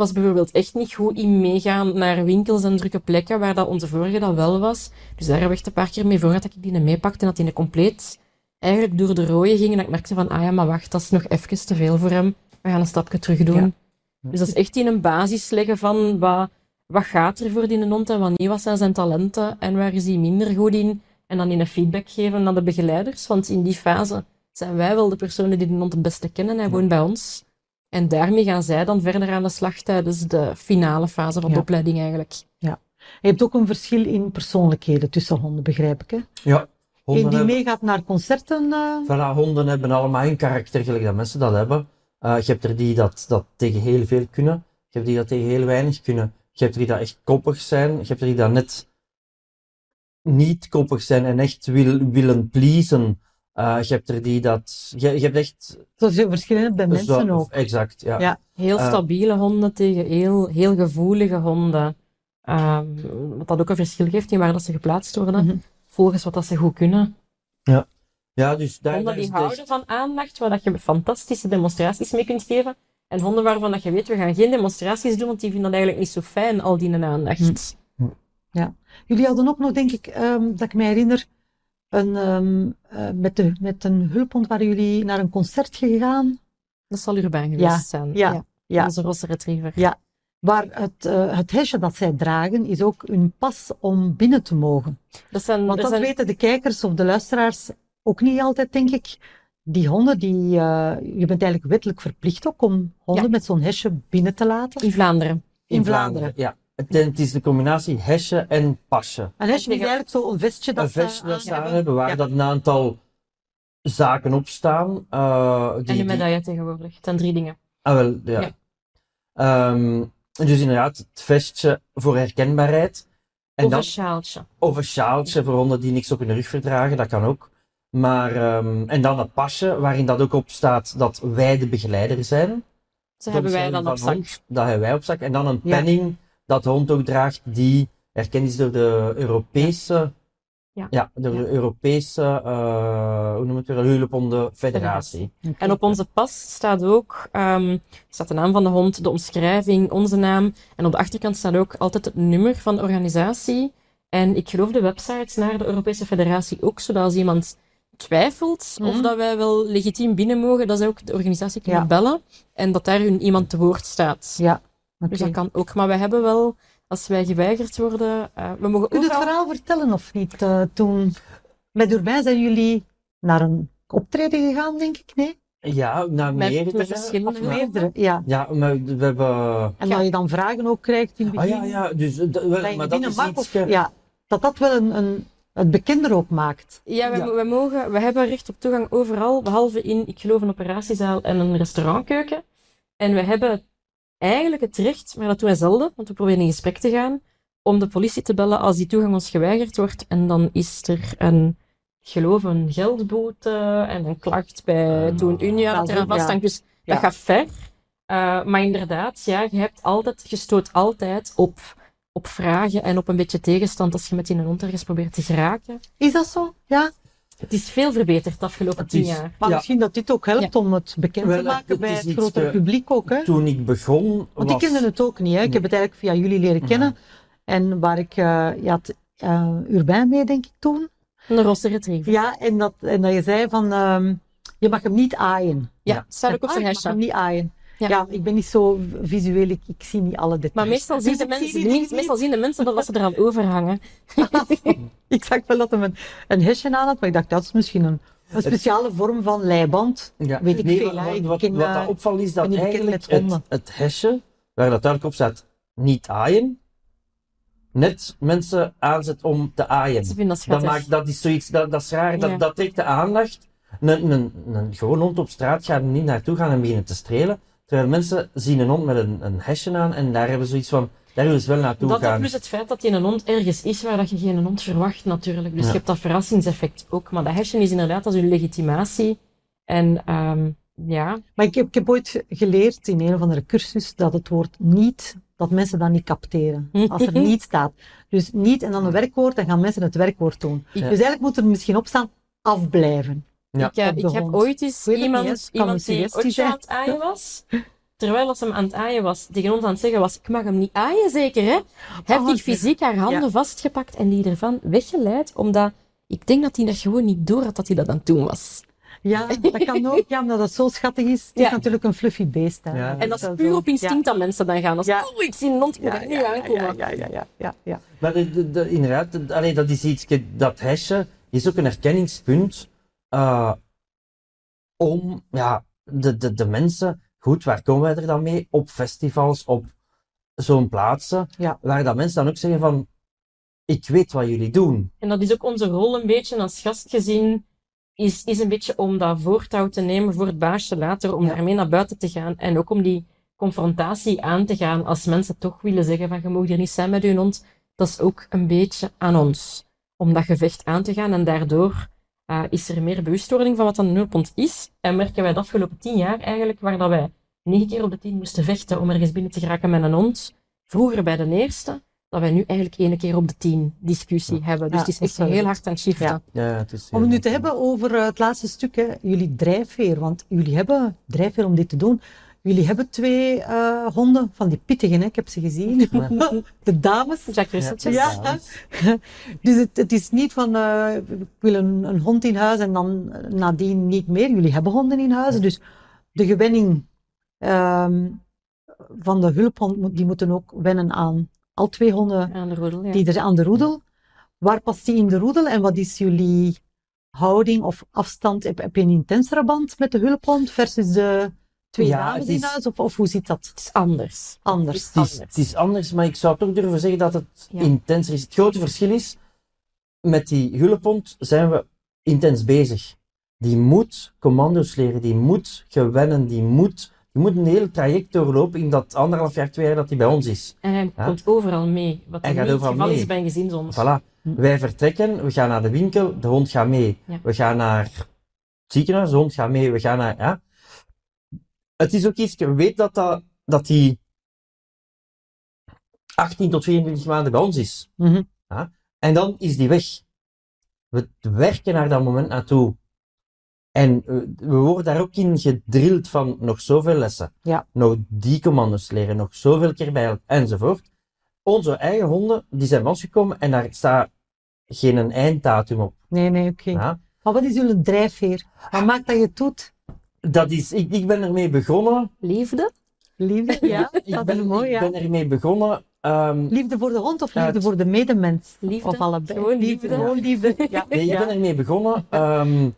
Was bijvoorbeeld echt niet goed in meegaan naar winkels en drukke plekken waar dat onze vorige dat wel was. Dus daar heb ik echt een paar keer mee voor dat ik die meepakte en dat die compleet eigenlijk door de rode ging. En ik merkte van, ah ja, maar wacht, dat is nog even te veel voor hem. We gaan een stapje terug doen. Ja. Dus dat is echt in een basis leggen van wat, wat gaat er voor die hond en wanneer wat zijn zijn talenten en waar is hij minder goed in. En dan in een feedback geven aan de begeleiders. Want in die fase zijn wij wel de personen die de hond het beste kennen. Hij woont bij ons. En daarmee gaan zij dan verder aan de slag tijdens de finale fase van de opleiding eigenlijk. Ja. Je hebt ook een verschil in persoonlijkheden tussen honden, begrijp ik, hè? Ja. Honden Eén die meegaat naar concerten. Uh... Voilà, honden hebben allemaal een karakter, gelijk dat mensen dat hebben. Uh, je hebt er die dat, dat tegen heel veel kunnen. Je hebt die dat tegen heel weinig kunnen. Je hebt er die dat echt koppig zijn. Je hebt er die dat net niet koppig zijn en echt wil, willen pleasen. Uh, je hebt er die dat. Je, je hebt echt. Zoals je verschillende bij mensen zo, ook. Exact, ja. ja. Heel uh, stabiele honden tegen heel, heel gevoelige honden. Um, wat dat ook een verschil geeft in waar dat ze geplaatst worden, mm -hmm. volgens wat dat ze goed kunnen. Ja. Ja, dus daar, honden die houden van aandacht, waar dat je fantastische demonstraties mee kunt geven. En honden waarvan dat je weet, we gaan geen demonstraties doen, want die vinden dat eigenlijk niet zo fijn, al die aandacht. Mm. Ja. Jullie hadden ook nog, denk ik, um, dat ik me herinner, een, um, uh, met, de, met een hulphond waren jullie naar een concert gegaan. Dat zal Urbain geweest ja, zijn. Ja, ja. ja. Onze rosse retriever. Ja. Waar het, uh, het hesje dat zij dragen is ook hun pas om binnen te mogen. Dat zijn, Want dat zijn... weten de kijkers of de luisteraars ook niet altijd, denk ik. Die honden, die, uh, je bent eigenlijk wettelijk verplicht ook om honden ja. met zo'n hesje binnen te laten. In Vlaanderen. In, In Vlaanderen. Vlaanderen. ja. Het, het, is de combinatie hesje en pasje. Een hesje is eigenlijk zo'n vestje dat een vestje dat ze aan hebben, waar ja. dat een aantal zaken op staan. Uh, die, en de medaille tegenwoordig. Het zijn drie dingen. Ah, wel, ja. ja. Um, dus inderdaad, het vestje voor herkenbaarheid. En of dan, een sjaaltje. Of een sjaaltje voor honden die niks op hun rug verdragen, dat kan ook. Maar, um, en dan het pasje, waarin dat ook op staat dat wij de begeleider zijn. Dat hebben wij dan op zak. Hond, dat hebben wij op zak. En dan een penning ja. Dat de hond ook draagt, die erkend is door de Europese, ja. Ja, door de Europese, uh, hoe noem het weer, Hulphonden Federatie. Okay. En op onze pas staat ook, um, staat de naam van de hond, de omschrijving, onze naam. En op de achterkant staat ook altijd het nummer van de organisatie. En ik geloof de websites naar de Europese Federatie ook, zodat als iemand twijfelt mm. of dat wij wel legitiem binnen mogen, dat ze ook de organisatie kunnen ja. bellen en dat daar hun iemand te woord staat. Ja, okay. Dus dat kan ook. Maar wij hebben wel, als wij geweigerd worden, uh, we mogen Kun je overal... het verhaal vertellen of niet? Uh, toen, met Urbijn zijn jullie naar een optreden gegaan, denk ik, nee? Ja, naar meerdere. Met verschillende. Of meerdere, ja. Ja, maar we hebben... En dat je dan vragen ook krijgt in het begin. Ah ja, ja, dus... Uh, wel, maar dat is mag, iets... Of, ja, dat dat wel een... een het bekender ook maakt. Ja, we, ja. we, mogen, we hebben recht op toegang overal, behalve in, ik geloof, een operatiezaal en een restaurantkeuken. En we hebben eigenlijk het recht, maar dat doen wij zelden, want we proberen in gesprek te gaan, om de politie te bellen als die toegang ons geweigerd wordt. En dan is er een, geloof, een geldboete en een klacht bij uh, Doen Unia dat eraan vasthangt. Dus ja. dat gaat ver. Uh, maar inderdaad, ja, je hebt altijd, je stoot altijd op op vragen en op een beetje tegenstand als je met die ergens probeert te geraken. Is dat zo? Ja. Het is veel verbeterd de afgelopen tien jaar. Maar ja. misschien dat dit ook helpt ja. om het bekend te maken het bij het grotere uh, publiek ook. Hè? Toen ik begon. Want was... ik kende het ook niet. Hè? Ik heb het eigenlijk via jullie leren kennen. En waar ik, uh, je had uh, Urbijn mee, denk ik toen. Een rosse retriever. Ja, en dat, en dat je zei van, um, je mag hem niet aaien. Ja, ja. staat ook op zijn hashtag. Je mag hem niet aaien. Ja. ja. ik ben niet zo visueel, ik, ik zie niet alle details. Maar meestal zien, de mensen, niet, meestal zien de mensen dat ze eraan overhangen. ik zag wel dat hij een, een hesje aan had, maar ik dacht dat is misschien een, een speciale vorm van leiband. Ja. Weet ik nee, veel. Wat, wat, ken, wat dat opvalt is dat eigenlijk het, het hesje, waar dat duidelijk op staat, niet aaien, net mensen aanzet om te aaien. Ze vinden dat schattig. Dat, maakt, dat is zoiets, dat, dat is raar, dat, Ja. dat trekt de aandacht. Een, een, een gewoon hond op straat gaat er niet naartoe gaan en beginnen te strelen. Terwijl mensen zien een hond met een, een hesje aan en daar hebben ze zoiets van, daar wil ze wel naartoe Dat gaan. plus het feit dat je een hond ergens is waar dat je geen hond verwacht natuurlijk. Dus Ja. je hebt dat verrassingseffect ook. Maar dat hesje is inderdaad als je legitimatie. En ehm, ja, Maar ik heb, ik heb ooit geleerd in een of andere cursus dat het woord niet, dat mensen dat niet capteren. Als er niet staat. Dus niet en dan een werkwoord, dan gaan mensen het werkwoord doen. Dus eigenlijk moet er misschien op staan, afblijven. Ja. ik, heb ooit eens het niet, iemand, iemand die Otje aan het aaien was. Terwijl als hem aan het aaien was, tegen ons aan het zeggen was, ik mag hem niet aaien zeker hè. Heb Oh, ik fysiek haar handen Ja. vastgepakt en die ervan weggeleid, omdat ik denk dat hij dat gewoon niet door had dat hij dat aan het doen was. Ja, dat kan ook, ja, omdat het zo schattig is. Het is Ja. natuurlijk een fluffy beest. Hè. Ja. En dat is puur op instinct dat mensen dan gaan. Als Ja. oh, ik zie een hond, ik moet Ja, er nu aankomen. ja, ja, ja, ja, ja. Maar de, de, de- inderdaad, de- allee, dat is iets, dat hesje is ook een herkenningspunt eh, om ja, de, de, de mensen, goed, waar komen wij er dan mee? Op festivals, op zo'n plaatsen, Ja. waar dat mensen dan ook zeggen van, ik weet wat jullie doen. En dat is ook onze rol een beetje als gastgezin, is, is een beetje om dat voortouw te nemen voor het baasje later, om Ja. daarmee naar buiten te gaan en ook om die confrontatie aan te gaan als mensen toch willen zeggen van je mag hier niet zijn met je hond. Dat is ook een beetje aan ons om dat gevecht aan te gaan en daardoor eh, is er meer bewustwording van wat een nulpunt is. En merken wij de afgelopen tien jaar eigenlijk, waar dat wij negen keer op de tien moesten vechten om ergens binnen te geraken met een hond, vroeger bij de eerste, dat wij nu eigenlijk één keer op de tien discussie hebben. Dus Ja, het is echt heel hard aan het shiften. Ja. Ja, het is Om het nu te hebben over eh, het laatste stuk, hè, jullie drijfveer. Want jullie hebben drijfveer om dit te doen. Jullie hebben twee eh, honden van die pittigen, hè? ik heb ze gezien. de dames. Jack Russeltjes. Ja. Dus het, het is niet van, eh, ik wil een, een hond in huis en dan eh, nadien niet meer. Jullie hebben honden in huis. Dus de gewenning ehm, van de hulphond, moet- die moeten ook wennen aan al twee honden Aan de roedel, die er aan de roedel. Waar past die in de roedel en wat is jullie houding of afstand? Heb, heb je een intensere band met de hulphond versus de twee Ja, dames in is- huis? Of, of hoe zit dat Het is anders. anders? Het is, het is anders, maar ik zou toch durven zeggen dat het Ja. intenser is. Het grote verschil is, met die hulphond zijn we intens bezig. Die moet commando's leren, die moet gewennen, die moet, die moet een heel traject doorlopen in dat anderhalf jaar, twee jaar dat hij bij ons is. En hij Ja. komt overal mee. Wat Hij niet gaat het overal geval mee. is bij een gezinshond. Voilà. Wij vertrekken, we gaan naar de winkel, de hond gaat mee. Ja. We gaan naar het ziekenhuis, de hond gaat mee. We gaan naar, ja. Het is ook iets, je weet dat, dat, dat die 18 tot 24 maanden bij ons is. Mhm. En dan is die weg. We werken naar dat moment naartoe. En eh, we worden daar ook in gedrild van nog zoveel lessen. Ja. Nog die commando's leren, nog zoveel keer bij elkaar, enzovoort. Onze eigen honden, die zijn bij ons gekomen en daar staat geen een einddatum op. Nee, nee, oké. Ja. Maar wat is jullie drijfveer? Wat maakt dat je het doet? Dat is, ik, ik ben ermee begonnen. Liefde? Liefde? Ja, ik dat ben, is mooi, ik ja. ben ermee begonnen. ehm, Liefde voor de hond of liefde voor de medemens? Liefde. Of allebei? Gewoon liefde. Gewoon liefde. Ja. nee, ik ja. ben ermee begonnen. ehm,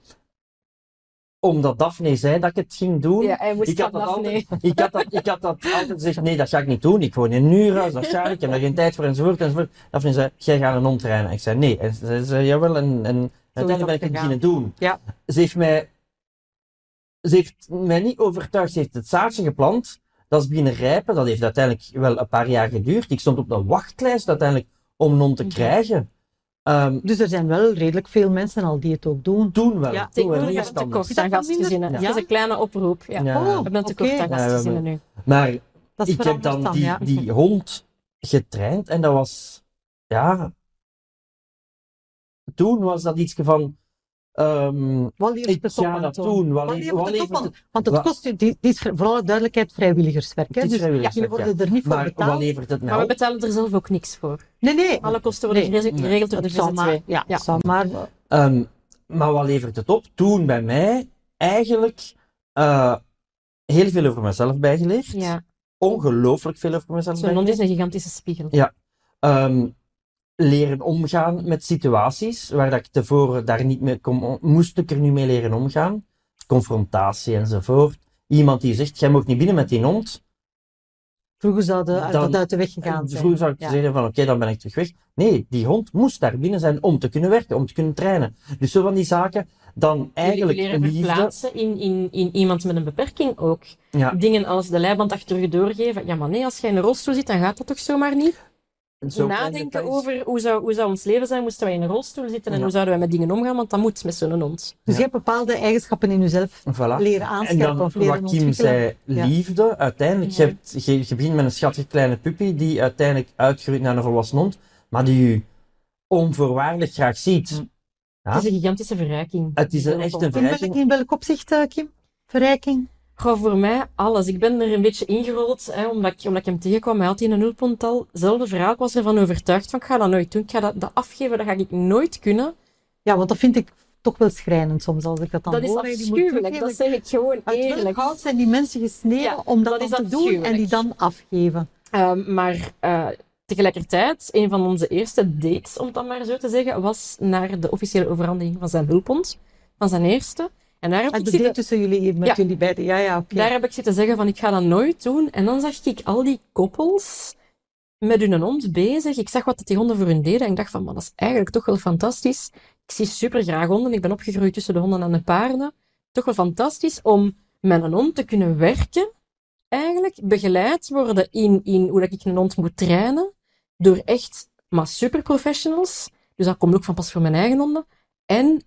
omdat Daphne zei dat ik het ging doen. Ja, hij moest ik, had dat altijd, ik, had dat, ik had dat altijd gezegd, nee, dat ga ik niet doen. Ik woon in huurhuis, dat ga ik, ik heb daar geen tijd voor, enzovoort, enzovoort. Daphne zei, jij gaat een hond trainen. Ik zei, nee. En ze zei, jawel, en, en uiteindelijk ben ik het beginnen doen. Ja. Ze heeft mij, ze heeft mij niet overtuigd, ze heeft het zaadje geplant. Dat is beginnen rijpen, dat heeft uiteindelijk wel een paar jaar geduurd. Ik stond op de wachtlijst uiteindelijk om een hond te Oké. krijgen. Ehm, Dus er zijn wel redelijk veel mensen al die het ook doen. toen wel. Ja, toen wel, anders. tekort aan dat gastgezinnen. minder? Het is een kleine oproep. Ja. Ja. We hebben tekort aan Ja, gastgezinnen nu. Maar Dat is ik heb dan die, ja. die hond getraind en dat was, ja, toen was dat iets van, ehm, Wat levert ik het op, levert want, want het wat- kost, dit, dit is voor alle duidelijkheid vrijwilligerswerk. Hè? Is Dus vrijwilligerswerk, jullie worden er niet voor maar wat betaald. levert het Maar we nou? betalen er zelf ook niks voor. Nee, nee. Alle kosten worden Nee. geregeld door de VZW. ja, Ja. maar. Ehm, maar wat levert het op? Toen bij mij eigenlijk eh, heel veel over mezelf bijgeleerd. Ja, Ongelooflijk veel over mezelf zo'n bijgeleerd. is een gigantische spiegel. Ja. Ehm, leren omgaan met situaties waar dat ik tevoren daar niet mee kon, moest ik er nu mee leren omgaan. Confrontatie enzovoort. Iemand die zegt, jij mag niet binnen met die hond. Vroeger zou de, Dan- dat uit de weg gegaan zijn. Vroeger zou ik Ja. zeggen van, oké, dan ben ik terug weg. Nee, die hond moest daar binnen zijn om te kunnen werken, om te kunnen trainen. Dus zo van die zaken. dan eigenlijk leren verplaatsen in, in, in iemand met een beperking ook. Ja. Dingen als de leiband achter je doorgeven. Ja, maar nee, als jij in een rolstoel zit, dan gaat dat toch zomaar niet? Zo Nadenken over hoe zou, hoe zou ons leven zijn moesten wij in een rolstoel zitten en Ja. hoe zouden wij met dingen omgaan, want dat moet met zo'n hond. Dus Ja. je hebt bepaalde eigenschappen in jezelf Voilà. leren En aanscherpen dan of leren wat Kim zei, Ja. liefde. Uiteindelijk, Ja. je, hebt, je, je begint met een schattige kleine puppy die uiteindelijk uitgroeit naar een volwassen hond, maar die je onvoorwaardelijk graag ziet. Hm. Ja? Het is een gigantische verrijking. Het is een, echt een In welk, verrijking. in welk opzicht, eh, Kim? Verrijking? Goh, voor mij alles. Ik ben er een beetje ingerold, hè, omdat, ik, omdat ik hem tegenkwam. Hij had in een nulpuntal. Zelfde verhaal. Ik was ervan overtuigd van, ik ga dat nooit doen. Ik ga dat, dat afgeven, dat ga ik nooit kunnen. Ja, want dat vind ik toch wel schrijnend soms, als ik dat dan Dat is hoor. Die moet afschuwelijk. Dat zeg ik gewoon Uit eerlijk. hout zijn die mensen gesneden Ja, om dat, dat is dan te doen en die dan afgeven? Ehm, maar eh, tegelijkertijd, een van onze eerste dates, om het dan maar zo te zeggen, was naar de officiële overhandiging van zijn hulphond. Van zijn eerste. En daar heb, Ah, ik zitten, tussen jullie, met Ja. jullie beiden. Ja, ja, daar heb ik zitten zeggen van, ik ga dat nooit doen. En dan zag ik al die koppels met hun hond bezig. Ik zag wat die honden voor hun deden en ik dacht van, maar dat is eigenlijk toch wel fantastisch. Ik zie super graag honden. Ik ben opgegroeid tussen de honden en de paarden. Toch wel fantastisch om met een hond te kunnen werken. Eigenlijk begeleid worden in, in hoe dat ik een hond moet trainen. Door echt, maar super professionals. Dus dat komt ook van pas voor mijn eigen honden. En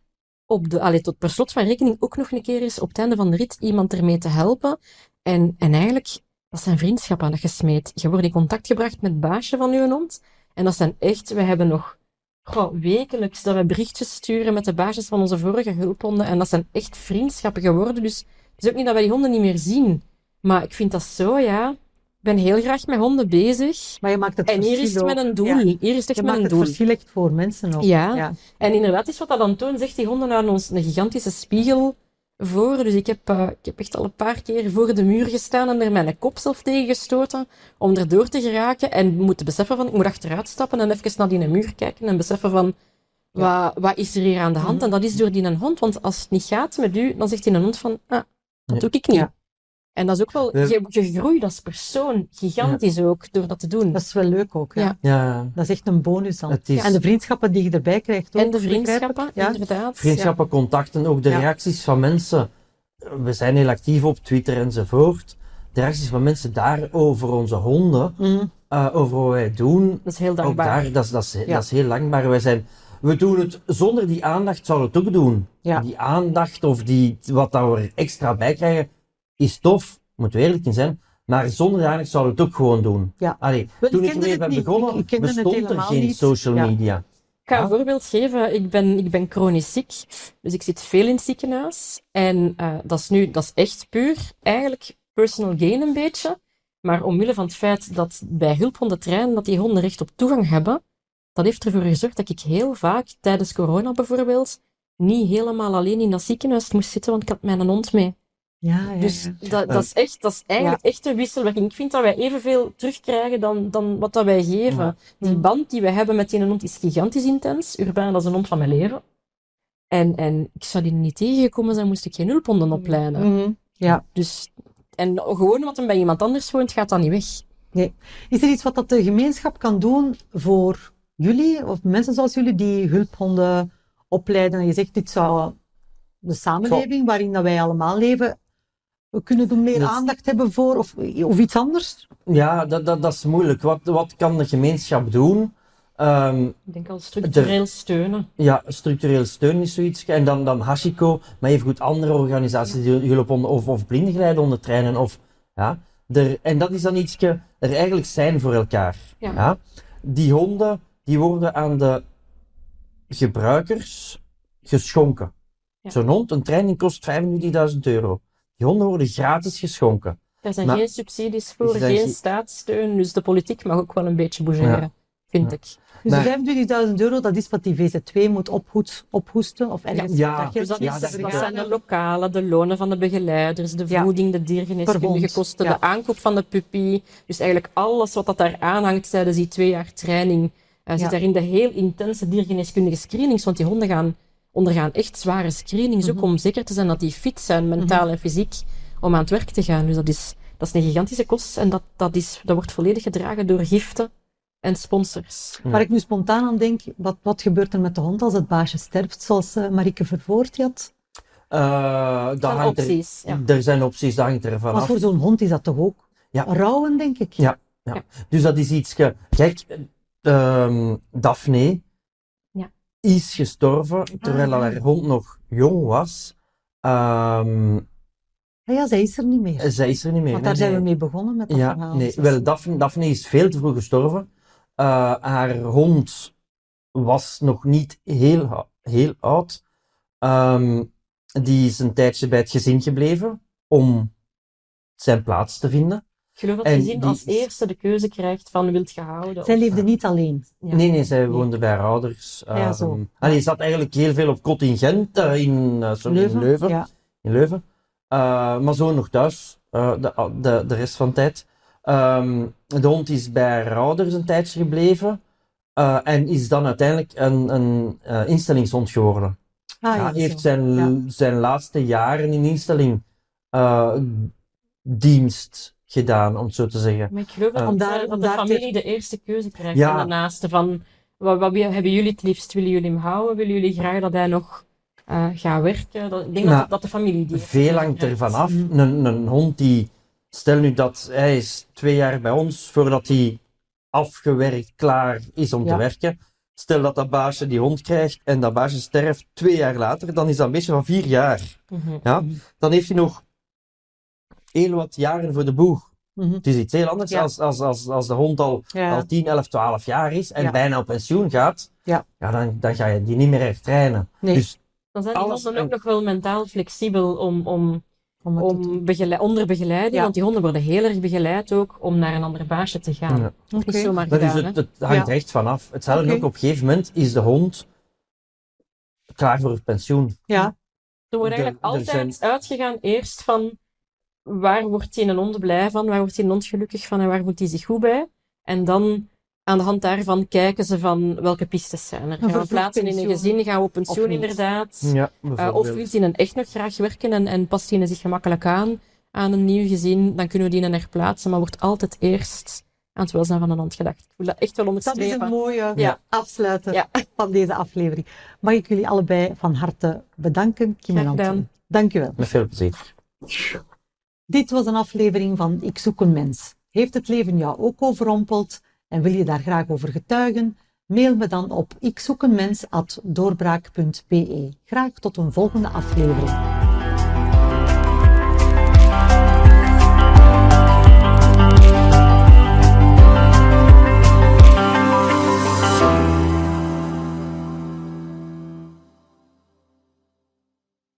op de, allee, tot per slot van rekening ook nog een keer eens op het einde van de rit iemand ermee te helpen. En, en eigenlijk, dat zijn vriendschappen dat je smeet. Je wordt in contact gebracht met het baasje van je hond. En dat zijn echt, we hebben nog wekelijks dat we berichtjes sturen met de baasjes van onze vorige hulphonden. En dat zijn echt vriendschappen geworden. Dus het is ook niet dat wij die honden niet meer zien. Maar ik vind dat zo, ja. Ik ben heel graag met honden bezig. Maar je maakt het En hier is het met een doel. Ja. Hier is het echt Je met maakt een het doel. verschil echt voor mensen ook. Ja. ja. En inderdaad is wat dat dan toont, zegt die honden aan ons een gigantische spiegel voor. Dus ik heb, eh, ik heb echt al een paar keer voor de muur gestaan en er mijn kop zelf tegen gestoten om erdoor te geraken en moeten beseffen van, ik moet achteruit stappen en even naar die muur kijken en beseffen van, wat, wat is er hier aan de hand? Mhm. En dat is door die een hond, want als het niet gaat met u, dan zegt die een hond van, ah, dat doe ik niet. En dat is ook wel, Dus- je, je groeit als persoon gigantisch ook door dat te doen. Dat is wel leuk ook. Ja. Ja. Ja, Dat is echt een bonus dan. is En de vriendschappen die je erbij krijgt ook. en de vriendschappen, Ja. inderdaad. vriendschappen, contacten, ook de Ja. reacties van mensen. We zijn heel actief op Twitter enzovoort. De reacties van mensen daar over onze honden, Mm. eh, over wat wij doen, Dat is heel ook dankbaar. daar, dat is, dat, is, Ja. dat is heel dankbaar. Wij zijn, we doen het zonder die aandacht, zouden we het ook doen. Ja. Die aandacht of die, wat dat we er extra bij krijgen, is tof, moeten we eerlijk in zijn. Maar zonder aandacht zouden we het ook gewoon doen. Ja. Allee, Wel, toen ik ermee ben niet. begonnen, Ik- bestond er helemaal geen niet. social Ja. media. Ik ga Ja. een voorbeeld geven. Ik ben, ik ben chronisch ziek, dus ik zit veel in het ziekenhuis. En eh, dat is nu, dat is echt puur eigenlijk personal gain een beetje. Maar omwille van het feit dat bij hulphonden trainen, dat die honden recht op toegang hebben, dat heeft ervoor gezorgd dat ik heel vaak, tijdens corona bijvoorbeeld, niet helemaal alleen in dat ziekenhuis moest zitten, want ik had mijn hond mee. Ja, ja, Dus ja. dat, dat is echt, dat is eigenlijk echt een wisselwerking. Ik vind dat wij evenveel terugkrijgen dan, dan wat dat wij geven. Ja. Die band die we hebben met die hond is gigantisch intens. Urbain, dat is een hond van mijn leven. En, en ik zou die niet tegengekomen zijn, moest ik geen hulphonden opleiden. Mhm. Ja. Dus, en gewoon omdat hem bij iemand anders woont, gaat dat niet weg. Is er iets wat dat de gemeenschap kan doen voor jullie, of mensen zoals jullie, die hulphonden opleiden? En je zegt, dit zou de samenleving waarin dat wij allemaal leven, we kunnen doen meer Dat- aandacht hebben voor, of, of iets anders? Ja, dat, dat, dat is moeilijk. Wat, wat kan de gemeenschap doen? Ehm, Ik denk al structureel steunen. ja, structureel steun is zoiets. En dan, dan Hashiko, maar even goed andere organisaties die hulphonden of, of blindengeleidhonden trainen. Of, ja, er, en dat is dan iets er eigenlijk zijn voor elkaar. Ja. Die honden die worden aan de gebruikers geschonken. Ja. Zo'n hond, een training kost 25.000 euro. Die honden worden gratis geschonken. Er zijn Maar- geen subsidies voor, Er geen staatssteun. Dus de politiek mag ook wel een beetje bougeren, Ja. vind Ja. ik. Dus Maar- de 25.000 euro, dat is wat die VZ2 moet ophoed, ophoesten, of ergens Ja, dat Dus dat, Ja, is, dat- dat dat- zijn de lokale, de lonen van de begeleiders, de Ja. voeding, de diergeneeskundige kosten, ja. de aankoop van de puppy. Dus eigenlijk alles wat dat daar aanhangt tijdens die twee jaar training, eh, zit Ja. daarin de heel intense diergeneeskundige screenings. Want die honden gaan, ondergaan echt zware screenings, ook Mhm. om zeker te zijn dat die fit zijn, mentaal en fysiek, om aan het werk te gaan. Dus dat is, dat is een gigantische kost en dat, dat, is, dat wordt volledig gedragen door giften en sponsors. Ja. Waar ik nu spontaan aan denk, wat, wat gebeurt er met de hond als het baasje sterft, zoals eh Marieke Vervoort had Uh, dat zijn hangt opties, er, ja. Er zijn opties, dat hangt er Maar vanaf. voor zo'n hond is dat toch ook Ja. rouwen, denk ik? Ja. Ja. Dus dat is iets... Ge... Kijk, ehm Daphne. Is gestorven terwijl Ah, haar hond nog jong was. Ehm Ja, zij is er niet meer. zij is er niet meer. Want daar nee, zijn we mee begonnen met dat Ja, verhaal. nee. Dus- Wel, Daphne, Daphne is veel te vroeg gestorven. Eh, haar hond was nog niet heel, heel oud. Ehm, die is een tijdje bij het gezin gebleven om zijn plaats te vinden. Ik geloof dat gezin die als eerste de keuze krijgt van wilt gehouden. Zij of- leefde niet alleen. Ja. Nee, nee, zij woonde bij haar ouders. Ja, zo. Ehm, Allee, zat eigenlijk heel veel op contingent eh, in, eh, sorry, in Leuven. Ja. in Leuven. Eh, maar zo nog thuis, eh, de, de, de rest van de tijd. Ehm, de hond is bij haar ouders een tijdje gebleven. eh, en is dan uiteindelijk een, een eh, instellingshond geworden. Ah, Ja, ja, heeft zo. zijn, Ja. zijn laatste jaren in instelling eh, dienst gedaan, om het zo te zeggen. Maar ik geloof dat, Eh, Om daar- dat om de daar familie de eerste keuze krijgt Ja. van de naaste. Van, wat, wat hebben jullie het liefst? Willen jullie hem houden? Willen jullie graag dat hij nog eh, gaat werken? Dat, ik denk Nou, dat, dat de familie die Veel hangt ervan af. Mhm. Een, een hond die, stel nu dat hij is twee jaar bij ons voordat hij afgewerkt klaar is om Ja. te werken. Stel dat dat baasje die hond krijgt en dat baasje sterft twee jaar later, dan is dat een beetje van vier jaar. Mhm. Ja? Dan heeft hij nog heel wat jaren voor de boeg. Mhm. Het is iets heel anders Ja. als, als, als, als de hond al, Ja. al 10, 11, 12 jaar is en Ja. bijna op pensioen gaat. Ja. dan, dan ga je die niet meer echt trainen. Nee. Dus Dan zijn die honden ook nog wel mentaal flexibel om, om, Om om begele- onder begeleiding, Ja. want die honden worden heel erg begeleid ook om naar een ander baasje te gaan. Ja. Dat Oké. is zomaar Dat is gedaan, het, hangt Ja. echt vanaf. Hetzelfde ook op een gegeven moment is de hond klaar voor het pensioen. Ja, Er wordt eigenlijk er altijd zijn- uitgegaan eerst van waar wordt die een hond blij van, waar wordt die een hond gelukkig van en waar voelt hij zich goed bij. En dan aan de hand daarvan kijken ze van welke pistes zijn er. Gaan we plaatsen in een gezin, gaan we op pensioen inderdaad. Ja, Uh, of wil hij echt nog graag werken en, en past hij zich gemakkelijk aan aan een nieuw gezin, dan kunnen we die herplaatsen, maar wordt altijd eerst aan het welzijn van een hond gedacht. Ik wil dat echt wel dat is onderstrepen. een mooie Ja. afsluiten Ja. van deze aflevering. Mag ik jullie allebei van harte bedanken, Kim en. Anton. Dank je wel. Met veel plezier. Dit was een aflevering van Ik zoek een mens. Heeft het leven jou ook overrompeld en wil je daar graag over getuigen? Mail me dan op ikzoekenmens.doorbraak.be. Graag tot een volgende aflevering.